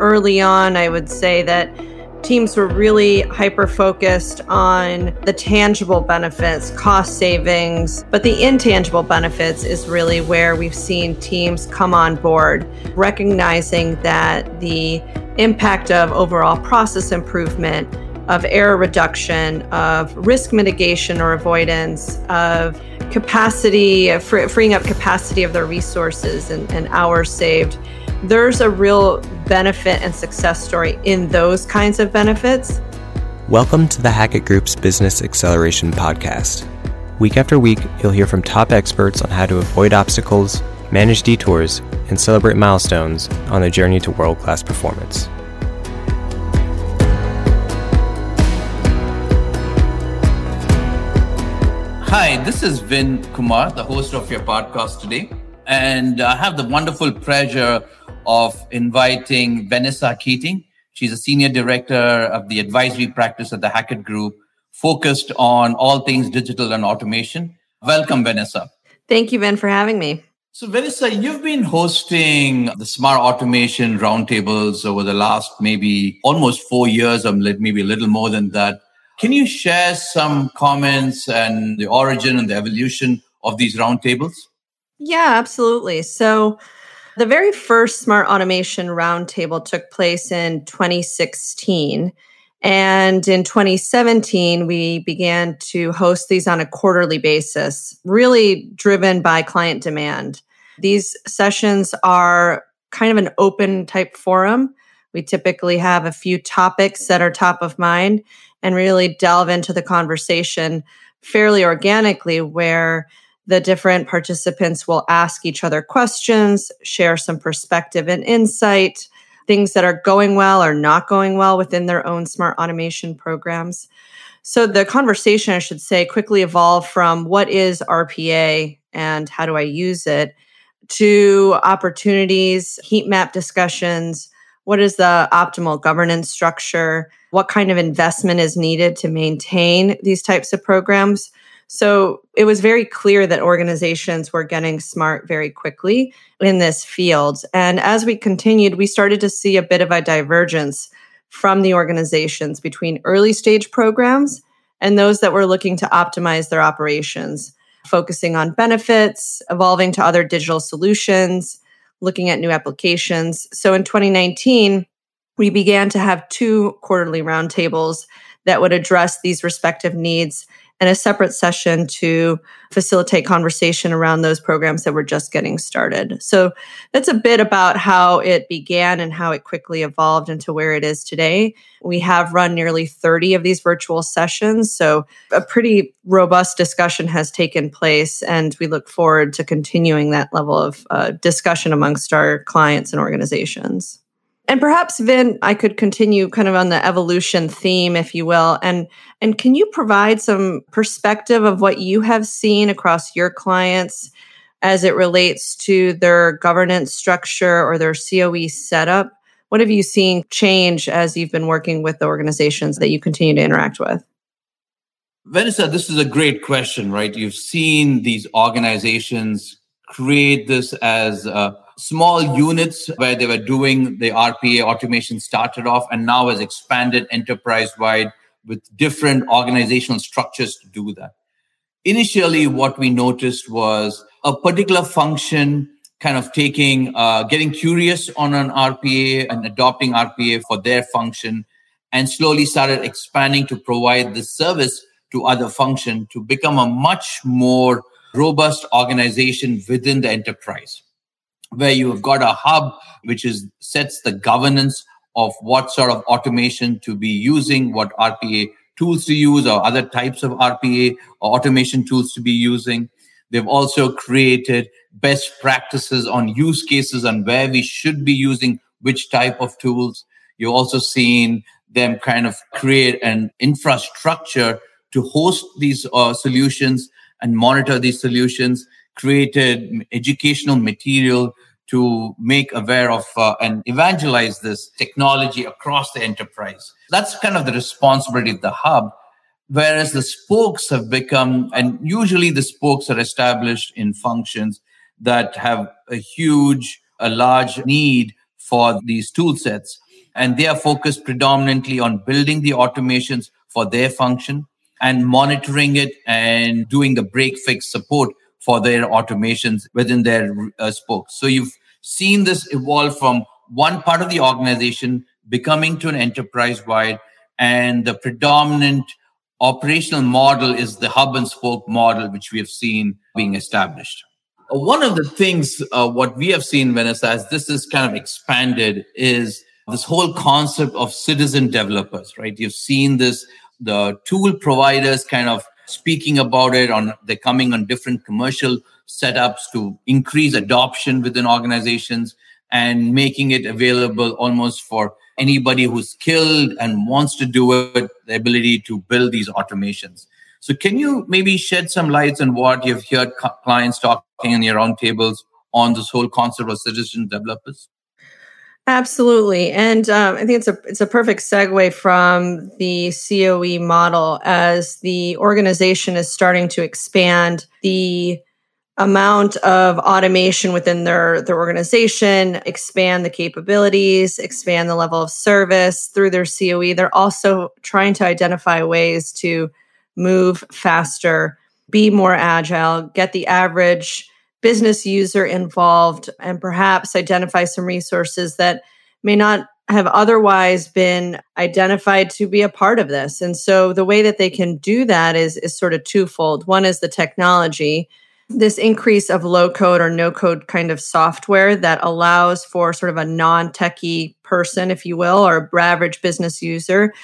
early on, I would say that teams were really hyper focused on the tangible benefits, cost savings, but the intangible benefits is really where we've seen teams come on board, recognizing that the impact of overall process improvement, of error reduction, of risk mitigation or avoidance, of capacity, of freeing up capacity of their resources and, and hours saved there's a real benefit and success story in those kinds of benefits. Welcome to the Hackett Group's Business Acceleration Podcast. Week after week, you'll hear from top experts on how to avoid obstacles, manage detours, and celebrate milestones on the journey to world class performance. Hi, this is Vin Kumar, the host of your podcast today. And I have the wonderful pleasure of inviting Vanessa Keating. She's a senior director of the advisory practice at the Hackett Group, focused on all things digital and automation. Welcome, Vanessa. Thank you, Vin, for having me. So, Vanessa, you've been hosting the smart automation roundtables over the last maybe almost four years, or maybe a little more than that. Can you share some comments and the origin and the evolution of these roundtables? Yeah, absolutely. So, the very first Smart Automation Roundtable took place in 2016. And in 2017, we began to host these on a quarterly basis, really driven by client demand. These sessions are kind of an open type forum. We typically have a few topics that are top of mind and really delve into the conversation fairly organically, where the different participants will ask each other questions, share some perspective and insight, things that are going well or not going well within their own smart automation programs. So the conversation, I should say, quickly evolved from what is RPA and how do I use it to opportunities, heat map discussions. What is the optimal governance structure? What kind of investment is needed to maintain these types of programs? So it was very clear that organizations were getting smart very quickly in this field. And as we continued, we started to see a bit of a divergence from the organizations between early stage programs and those that were looking to optimize their operations, focusing on benefits, evolving to other digital solutions, looking at new applications. So in 2019, we began to have two quarterly roundtables that would address these respective needs and a separate session to facilitate conversation around those programs that were just getting started. So that's a bit about how it began and how it quickly evolved into where it is today. We have run nearly 30 of these virtual sessions. So a pretty robust discussion has taken place, and we look forward to continuing that level of uh, discussion amongst our clients and organizations. And perhaps Vin, I could continue kind of on the evolution theme, if you will. And and can you provide some perspective of what you have seen across your clients as it relates to their governance structure or their COE setup? What have you seen change as you've been working with the organizations that you continue to interact with? Vanessa, this is a great question, right? You've seen these organizations create this as a small units where they were doing the RPA automation started off and now has expanded enterprise wide with different organizational structures to do that. Initially, what we noticed was a particular function kind of taking, uh, getting curious on an RPA and adopting RPA for their function and slowly started expanding to provide the service to other function to become a much more robust organization within the enterprise where you have got a hub which is sets the governance of what sort of automation to be using, what RPA tools to use, or other types of RPA or automation tools to be using. They've also created best practices on use cases and where we should be using which type of tools. You've also seen them kind of create an infrastructure to host these uh, solutions and monitor these solutions created educational material to make aware of uh, and evangelize this technology across the enterprise. That's kind of the responsibility of the hub. Whereas the spokes have become, and usually the spokes are established in functions that have a huge, a large need for these tool sets. and they are focused predominantly on building the automations for their function and monitoring it and doing the break fix support for their automations within their uh, spokes. So you've seen this evolve from one part of the organization becoming to an enterprise wide, and the predominant operational model is the hub and spoke model, which we have seen being established. One of the things, uh, what we have seen, Vanessa, as this is kind of expanded, is this whole concept of citizen developers, right? You've seen this, the tool providers kind of speaking about it on they're coming on different commercial setups to increase adoption within organizations and making it available almost for anybody who's skilled and wants to do it the ability to build these automations. So can you maybe shed some lights on what you've heard clients talking in your roundtables on this whole concept of citizen developers Absolutely, and um, I think it's a it's a perfect segue from the COE model as the organization is starting to expand the amount of automation within their their organization, expand the capabilities, expand the level of service through their COE. They're also trying to identify ways to move faster, be more agile, get the average business user involved and perhaps identify some resources that may not have otherwise been identified to be a part of this. And so the way that they can do that is, is sort of twofold. One is the technology, this increase of low code or no code kind of software that allows for sort of a non techie person, if you will, or average business user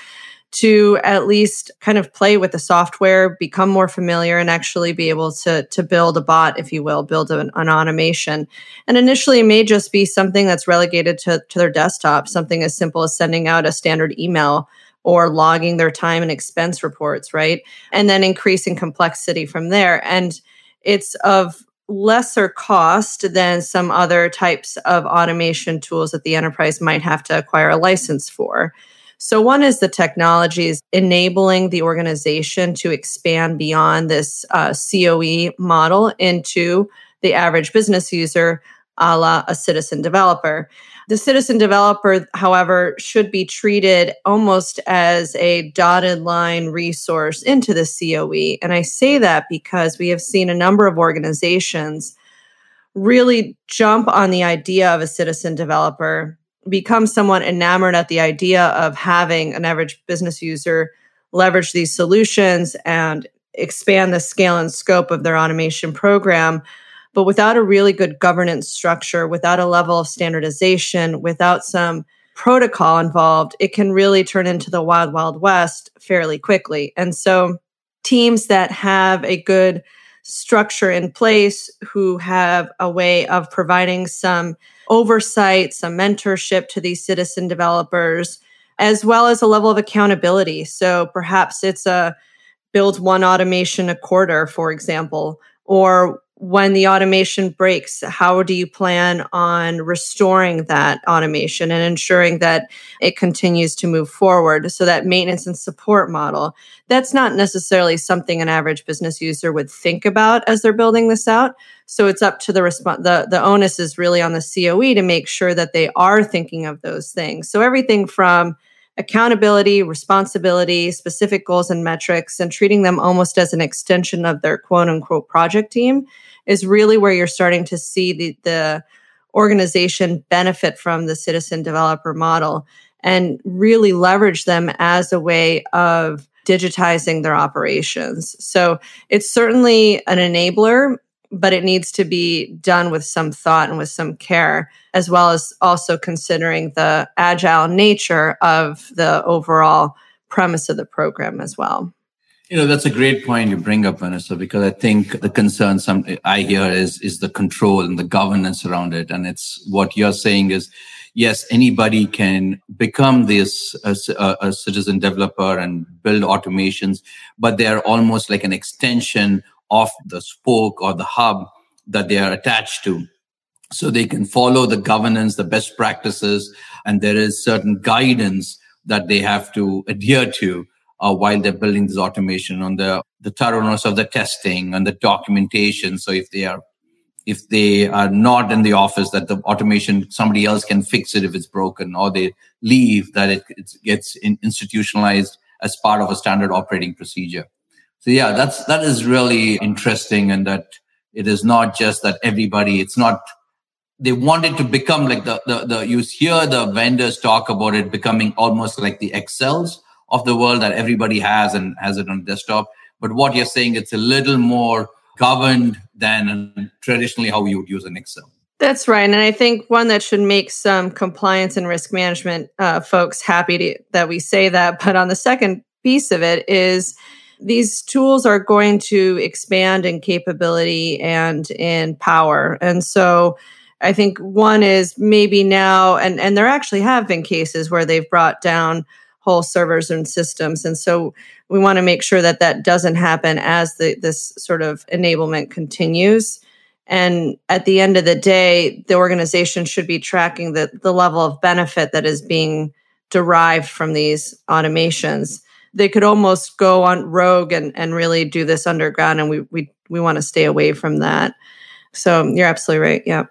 to at least kind of play with the software, become more familiar, and actually be able to, to build a bot, if you will, build an, an automation. And initially, it may just be something that's relegated to, to their desktop, something as simple as sending out a standard email or logging their time and expense reports, right? And then increasing complexity from there. And it's of lesser cost than some other types of automation tools that the enterprise might have to acquire a license for. So, one is the technologies enabling the organization to expand beyond this uh, COE model into the average business user, a la a citizen developer. The citizen developer, however, should be treated almost as a dotted line resource into the COE. And I say that because we have seen a number of organizations really jump on the idea of a citizen developer become somewhat enamored at the idea of having an average business user leverage these solutions and expand the scale and scope of their automation program. But without a really good governance structure, without a level of standardization, without some protocol involved, it can really turn into the wild, wild west fairly quickly. And so teams that have a good structure in place, who have a way of providing some oversight, some mentorship to these citizen developers, as well as a level of accountability. So perhaps it's a build one automation a quarter, for example, or when the automation breaks, how do you plan on restoring that automation and ensuring that it continues to move forward? So that maintenance and support model, that's not necessarily something an average business user would think about as they're building this out. So it's up to the response. The, the onus is really on the COE to make sure that they are thinking of those things. So everything from accountability, responsibility, specific goals and metrics, and treating them almost as an extension of their quote unquote project team is really where you're starting to see the, the organization benefit from the citizen developer model and really leverage them as a way of digitizing their operations. So it's certainly an enabler but it needs to be done with some thought and with some care, as well as also considering the agile nature of the overall premise of the program as well. You know, that's a great point you bring up, Vanessa, because I think the concern some I hear is is the control and the governance around it. And it's what you're saying is yes, anybody can become this a, a citizen developer and build automations, but they're almost like an extension of the spoke or the hub that they are attached to. So they can follow the governance the best practices and there is certain guidance that they have to adhere to uh, while they're building this automation on the the thoroughness of the testing and the documentation. So if they are if they are not in the office that the automation somebody else can fix it if it's broken or they leave that it, it gets in, institutionalized as part of a standard operating procedure so yeah that's that is really interesting and that it is not just that everybody it's not they want it to become like the, the, the you hear the vendors talk about it becoming almost like the excels of the world that everybody has and has it on desktop. But what you're saying it's a little more governed than traditionally how you would use an excel. That's right. And i think one that should make some compliance and risk management uh, folks happy to, that we say that. But on the second piece of it is these tools are going to expand in capability and in power and so I think one is maybe now, and, and there actually have been cases where they've brought down whole servers and systems. And so we want to make sure that that doesn't happen as the, this sort of enablement continues. And at the end of the day, the organization should be tracking the, the level of benefit that is being derived from these automations. They could almost go on rogue and, and really do this underground, and we, we, we want to stay away from that. So you're absolutely right. Yeah.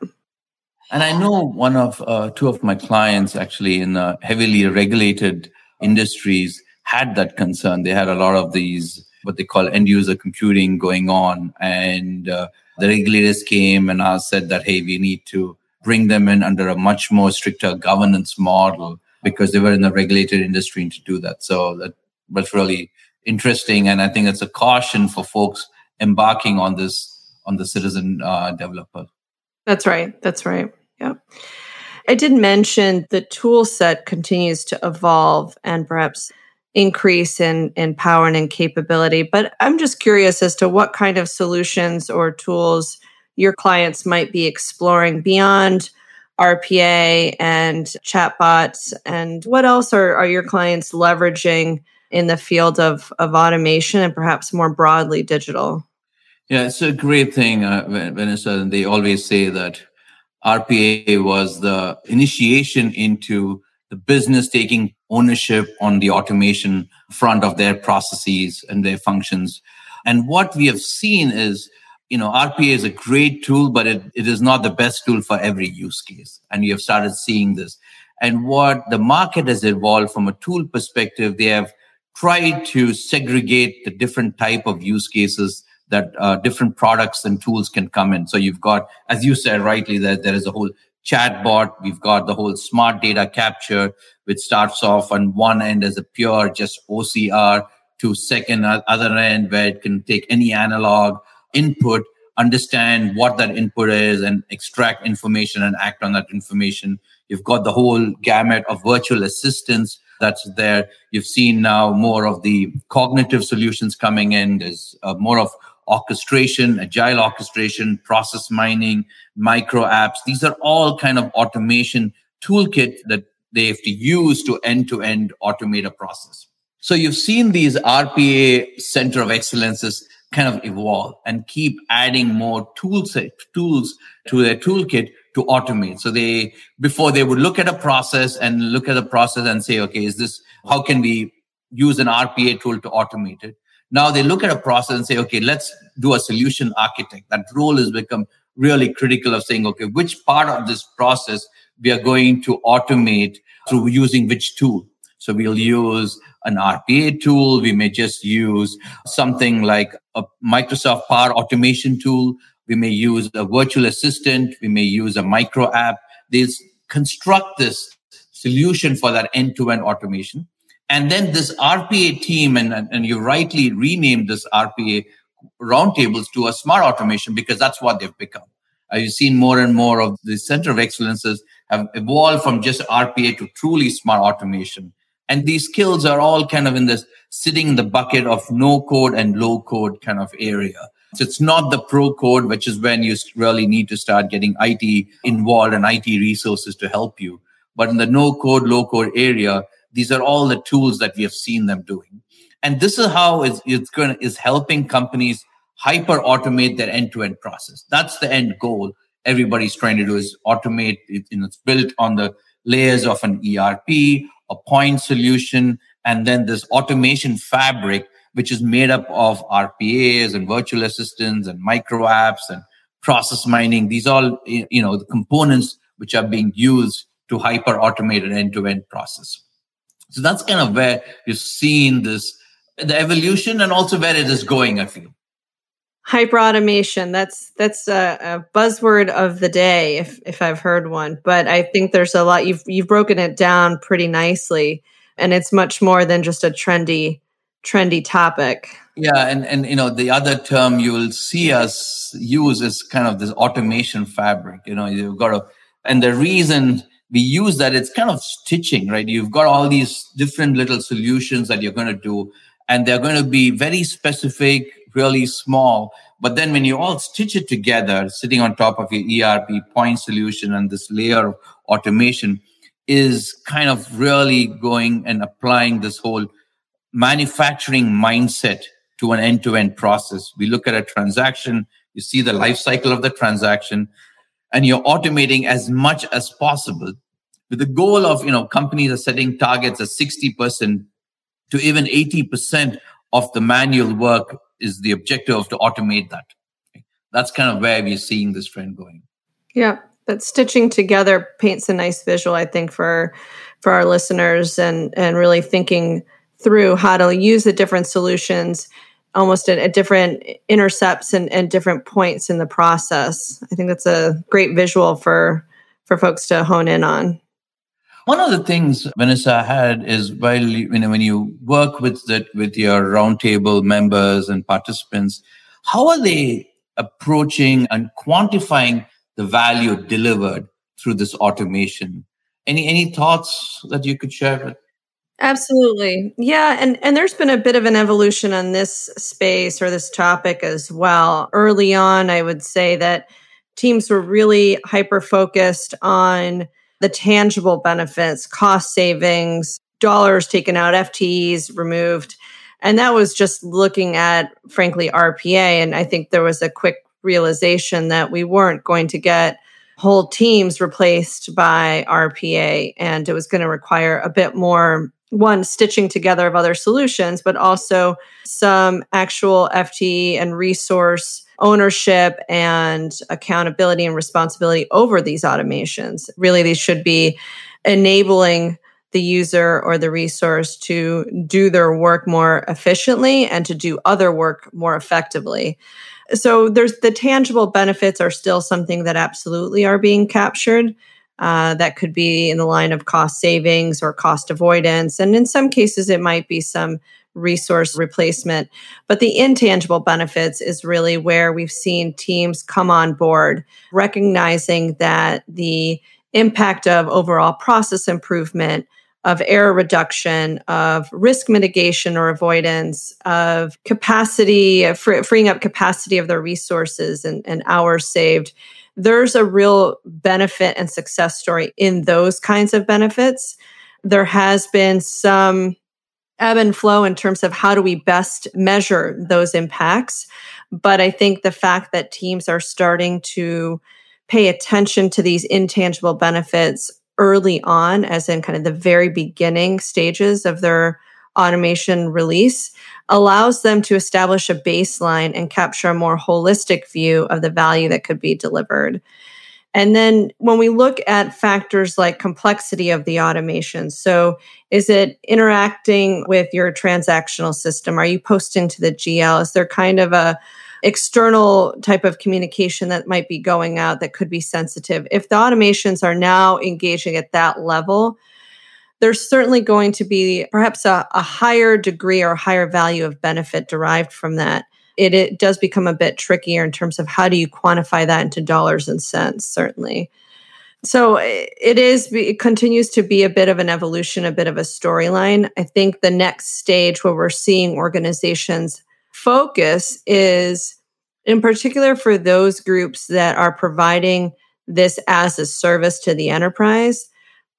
And I know one of uh, two of my clients actually in uh, heavily regulated industries had that concern. They had a lot of these what they call end user computing going on, and uh, the regulators came and said that hey, we need to bring them in under a much more stricter governance model because they were in the regulated industry to do that. So that was really interesting, and I think it's a caution for folks embarking on this on the citizen uh, developer. That's right. That's right. Yeah. I did mention the tool set continues to evolve and perhaps increase in, in power and in capability, but I'm just curious as to what kind of solutions or tools your clients might be exploring beyond RPA and chatbots and what else are, are your clients leveraging in the field of, of automation and perhaps more broadly digital? Yeah, it's a great thing, uh, Vanessa. And they always say that RPA was the initiation into the business taking ownership on the automation front of their processes and their functions. And what we have seen is, you know, RPA is a great tool, but it, it is not the best tool for every use case. And you have started seeing this. And what the market has evolved from a tool perspective, they have tried to segregate the different type of use cases that uh, different products and tools can come in. So you've got, as you said rightly, that there is a whole chatbot. We've got the whole smart data capture, which starts off on one end as a pure just OCR to second other end where it can take any analog input, understand what that input is and extract information and act on that information. You've got the whole gamut of virtual assistants that's there. You've seen now more of the cognitive solutions coming in. There's uh, more of orchestration, agile orchestration, process mining, micro apps. These are all kind of automation toolkit that they have to use to end to end automate a process. So you've seen these RPA center of excellences kind of evolve and keep adding more tools, tools to their toolkit to automate. So they, before they would look at a process and look at the process and say, okay, is this, how can we use an RPA tool to automate it? Now they look at a process and say, okay, let's do a solution architect. That role has become really critical of saying, okay, which part of this process we are going to automate through using which tool. So we'll use an RPA tool. We may just use something like a Microsoft Power Automation tool. We may use a virtual assistant. We may use a micro app. They'll construct this solution for that end to end automation. And then this RPA team, and, and you rightly renamed this RPA roundtables to a smart automation because that's what they've become. Uh, you've seen more and more of the center of excellences have evolved from just RPA to truly smart automation. And these skills are all kind of in this sitting in the bucket of no code and low code kind of area. So it's not the pro code, which is when you really need to start getting IT involved and IT resources to help you. But in the no code, low code area, these are all the tools that we have seen them doing. And this is how it's, it's going is helping companies hyper automate their end to end process. That's the end goal. Everybody's trying to do is automate it. You know, it's built on the layers of an ERP, a point solution, and then this automation fabric, which is made up of RPAs and virtual assistants and micro apps and process mining. These all, you know, the components which are being used to hyper automate an end to end process. So that's kind of where you've seen this, the evolution and also where it is going, I feel. Hyper automation. That's that's a, a, buzzword of the day, if if I've heard one. But I think there's a lot. You've you've broken it down pretty nicely, and it's much more than just a trendy trendy topic. Yeah, and and you know the other term you will see us use is kind of this automation fabric. You know, you've got to, and the reason we use that it's kind of stitching, right? You've got all these different little solutions that you're going to do, and they're going to be very specific, really small. But then when you all stitch it together, sitting on top of your ERP point solution and this layer of automation is kind of really going and applying this whole manufacturing mindset to an end-to-end process. We look at a transaction, you see the life cycle of the transaction, and you're automating as much as possible with the goal of you know companies are setting targets at 60% to even 80% of the manual work is the objective of to automate that that's kind of where we're seeing this trend going yeah that stitching together paints a nice visual i think for for our listeners and and really thinking through how to use the different solutions almost at, at different intercepts and, and different points in the process i think that's a great visual for for folks to hone in on one of the things Vanessa had is while you know when you work with that with your roundtable members and participants, how are they approaching and quantifying the value delivered through this automation? Any any thoughts that you could share with? Absolutely. Yeah, and and there's been a bit of an evolution on this space or this topic as well. Early on, I would say that teams were really hyper focused on the tangible benefits, cost savings, dollars taken out, FTEs removed. And that was just looking at, frankly, RPA. And I think there was a quick realization that we weren't going to get whole teams replaced by RPA. And it was going to require a bit more one stitching together of other solutions, but also some actual FTE and resource ownership and accountability and responsibility over these automations. Really, these should be enabling the user or the resource to do their work more efficiently and to do other work more effectively. So there's the tangible benefits are still something that absolutely are being captured. Uh, that could be in the line of cost savings or cost avoidance. And in some cases, it might be some resource replacement. But the intangible benefits is really where we've seen teams come on board, recognizing that the impact of overall process improvement, of error reduction, of risk mitigation or avoidance, of capacity, freeing up capacity of their resources and, and hours saved. There's a real benefit and success story in those kinds of benefits. There has been some ebb and flow in terms of how do we best measure those impacts. But I think the fact that teams are starting to pay attention to these intangible benefits early on, as in kind of the very beginning stages of their automation release, allows them to establish a baseline and capture a more holistic view of the value that could be delivered. And then when we look at factors like complexity of the automation, so is it interacting with your transactional system? Are you posting to the GL? Is there kind of a external type of communication that might be going out that could be sensitive? If the automations are now engaging at that level, there's certainly going to be perhaps a, a higher degree or higher value of benefit derived from that it, it does become a bit trickier in terms of how do you quantify that into dollars and cents, certainly. So it is, it continues to be a bit of an evolution, a bit of a storyline. I think the next stage where we're seeing organizations focus is in particular for those groups that are providing this as a service to the enterprise.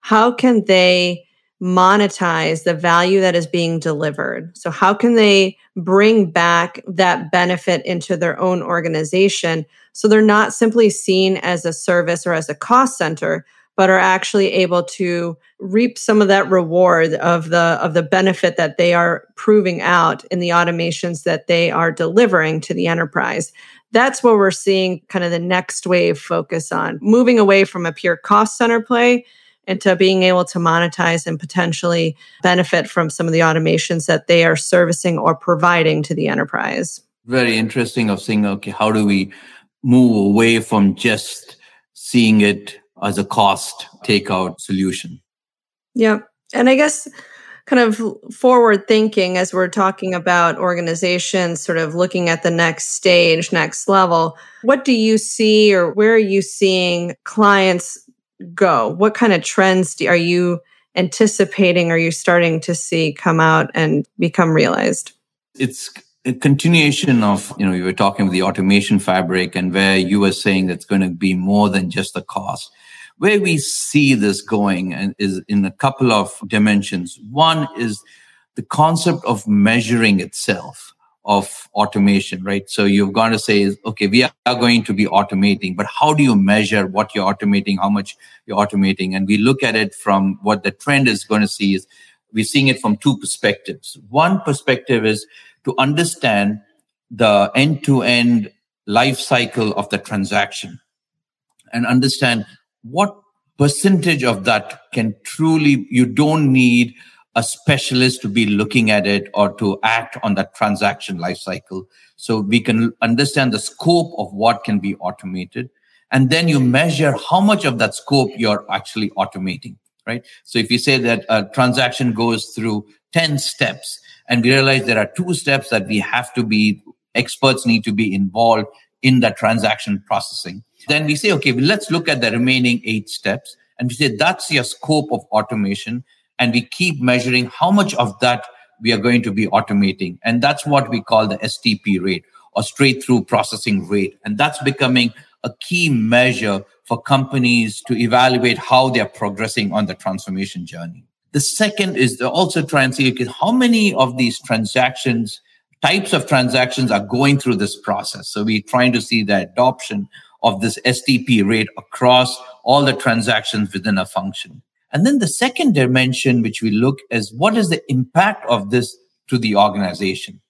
How can they monetize the value that is being delivered. So, how can they bring back that benefit into their own organization so they're not simply seen as a service or as a cost center, but are actually able to reap some of that reward of the of the benefit that they are proving out in the automations that they are delivering to the enterprise that's what we're seeing kind of the next wave focus on moving away from a pure cost center play into being able to monetize and potentially benefit from some of the automations that they are servicing or providing to the enterprise very interesting of saying okay how do we move away from just seeing it as a cost takeout solution. Yeah. And I guess kind of forward thinking as we're talking about organizations sort of looking at the next stage, next level, what do you see or where are you seeing clients go? What kind of trends do, are you anticipating? Are you starting to see come out and become realized? It's a continuation of, you know, you were talking about the automation fabric and where you were saying that's going to be more than just the cost. Where we see this going and is in a couple of dimensions. One is the concept of measuring itself of automation, right? So you've got to say, okay, we are going to be automating, but how do you measure what you're automating, how much you're automating? And we look at it from what the trend is going to see is we're seeing it from two perspectives. One perspective is to understand the end to end life cycle of the transaction and understand what percentage of that can truly, you don't need a specialist to be looking at it or to act on that transaction lifecycle. So we can understand the scope of what can be automated. And then you measure how much of that scope you're actually automating, right? So if you say that a transaction goes through 10 steps and we realize there are two steps that we have to be experts need to be involved in the transaction processing then we say okay well, let's look at the remaining eight steps and we say that's your scope of automation and we keep measuring how much of that we are going to be automating and that's what we call the stp rate or straight through processing rate and that's becoming a key measure for companies to evaluate how they're progressing on the transformation journey the second is to also try and see okay, how many of these transactions, types of transactions are going through this process. So we're trying to see the adoption of this STP rate across all the transactions within a function. And then the second dimension, which we look is what is the impact of this to the organization?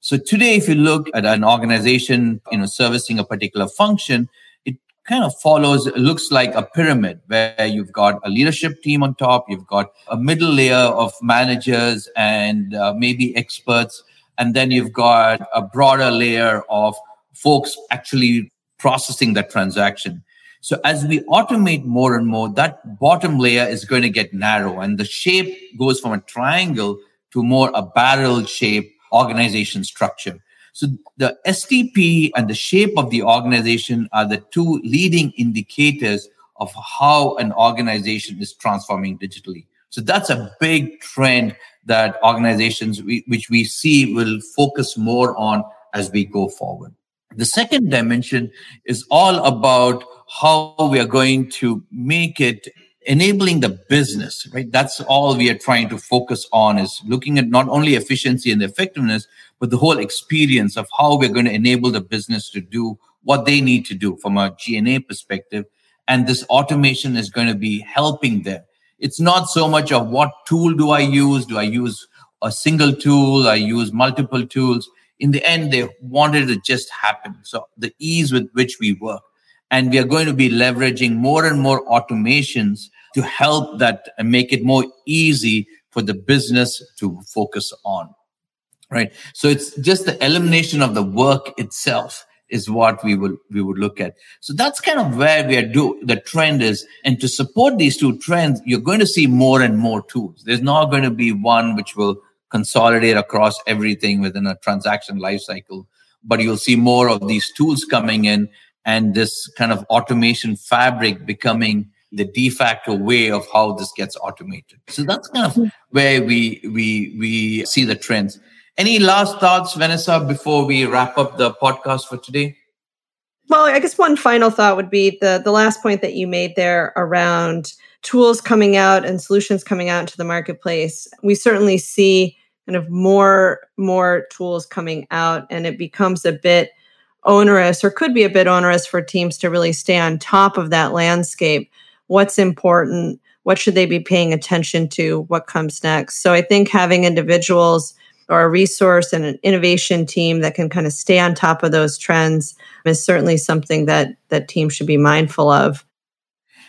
So today, if you look at an organization, you know, servicing a particular function, it kind of follows looks like a pyramid where you've got a leadership team on top you've got a middle layer of managers and uh, maybe experts and then you've got a broader layer of folks actually processing that transaction so as we automate more and more that bottom layer is going to get narrow and the shape goes from a triangle to more a barrel shape organization structure so the STP and the shape of the organization are the two leading indicators of how an organization is transforming digitally. So that's a big trend that organizations, which we see, will focus more on as we go forward. The second dimension is all about how we are going to make it enabling the business, right? That's all we are trying to focus on is looking at not only efficiency and effectiveness, but the whole experience of how we're going to enable the business to do what they need to do from a G&A perspective. And this automation is going to be helping them. It's not so much of what tool do I use? Do I use a single tool? I use multiple tools. In the end, they wanted it to just happen. So the ease with which we work. And we are going to be leveraging more and more automations to help that and make it more easy for the business to focus on right so it's just the elimination of the work itself is what we will we would look at so that's kind of where we are do the trend is and to support these two trends you're going to see more and more tools there's not going to be one which will consolidate across everything within a transaction lifecycle but you'll see more of these tools coming in and this kind of automation fabric becoming the de facto way of how this gets automated. So that's kind of where we we we see the trends. Any last thoughts, Vanessa, before we wrap up the podcast for today? Well, I guess one final thought would be the the last point that you made there around tools coming out and solutions coming out into the marketplace. We certainly see kind of more more tools coming out and it becomes a bit onerous or could be a bit onerous for teams to really stay on top of that landscape what's important, what should they be paying attention to, what comes next. So I think having individuals or a resource and an innovation team that can kind of stay on top of those trends is certainly something that that teams should be mindful of.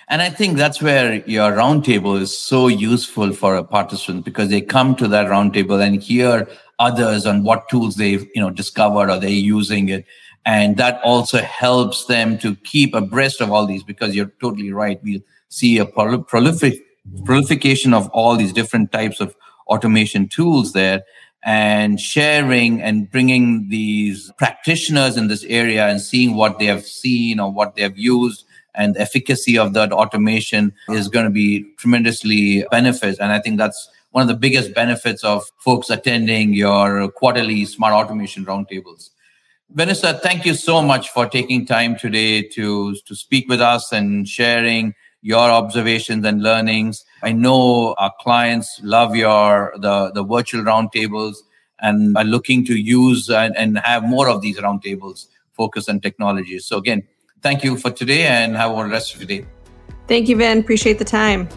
And I think that's where your roundtable is so useful for a participant because they come to that roundtable and hear others on what tools they've you know discovered or they're using it. And that also helps them to keep abreast of all these because you're totally right. We'll see a prolific prolification of all these different types of automation tools there and sharing and bringing these practitioners in this area and seeing what they have seen or what they have used and the efficacy of that automation is mm. going to be tremendously benefits. And I think that's one of the biggest benefits of folks attending your quarterly smart automation roundtables. Vanessa, thank you so much for taking time today to, to speak with us and sharing your observations and learnings. I know our clients love your the, the virtual roundtables and are looking to use and, and have more of these roundtables focused on technology. So again, thank you for today and have a wonderful rest of your day. Thank you, Vin. Appreciate the time.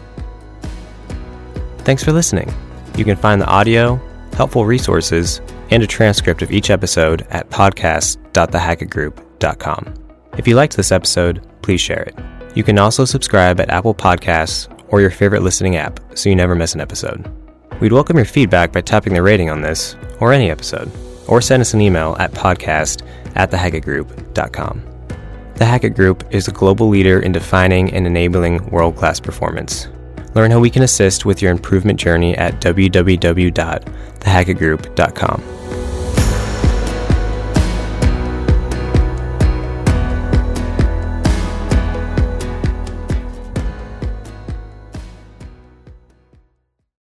Thanks for listening. You can find the audio, helpful resources, and a transcript of each episode at podcast.thehackettgroup.com. If you liked this episode, please share it. You can also subscribe at Apple Podcasts or your favorite listening app so you never miss an episode. We'd welcome your feedback by tapping the rating on this or any episode, or send us an email at podcast at thehackettgroup.com. The Hackett Group is a global leader in defining and enabling world class performance. Learn how we can assist with your improvement journey at www.thehackettgroup.com.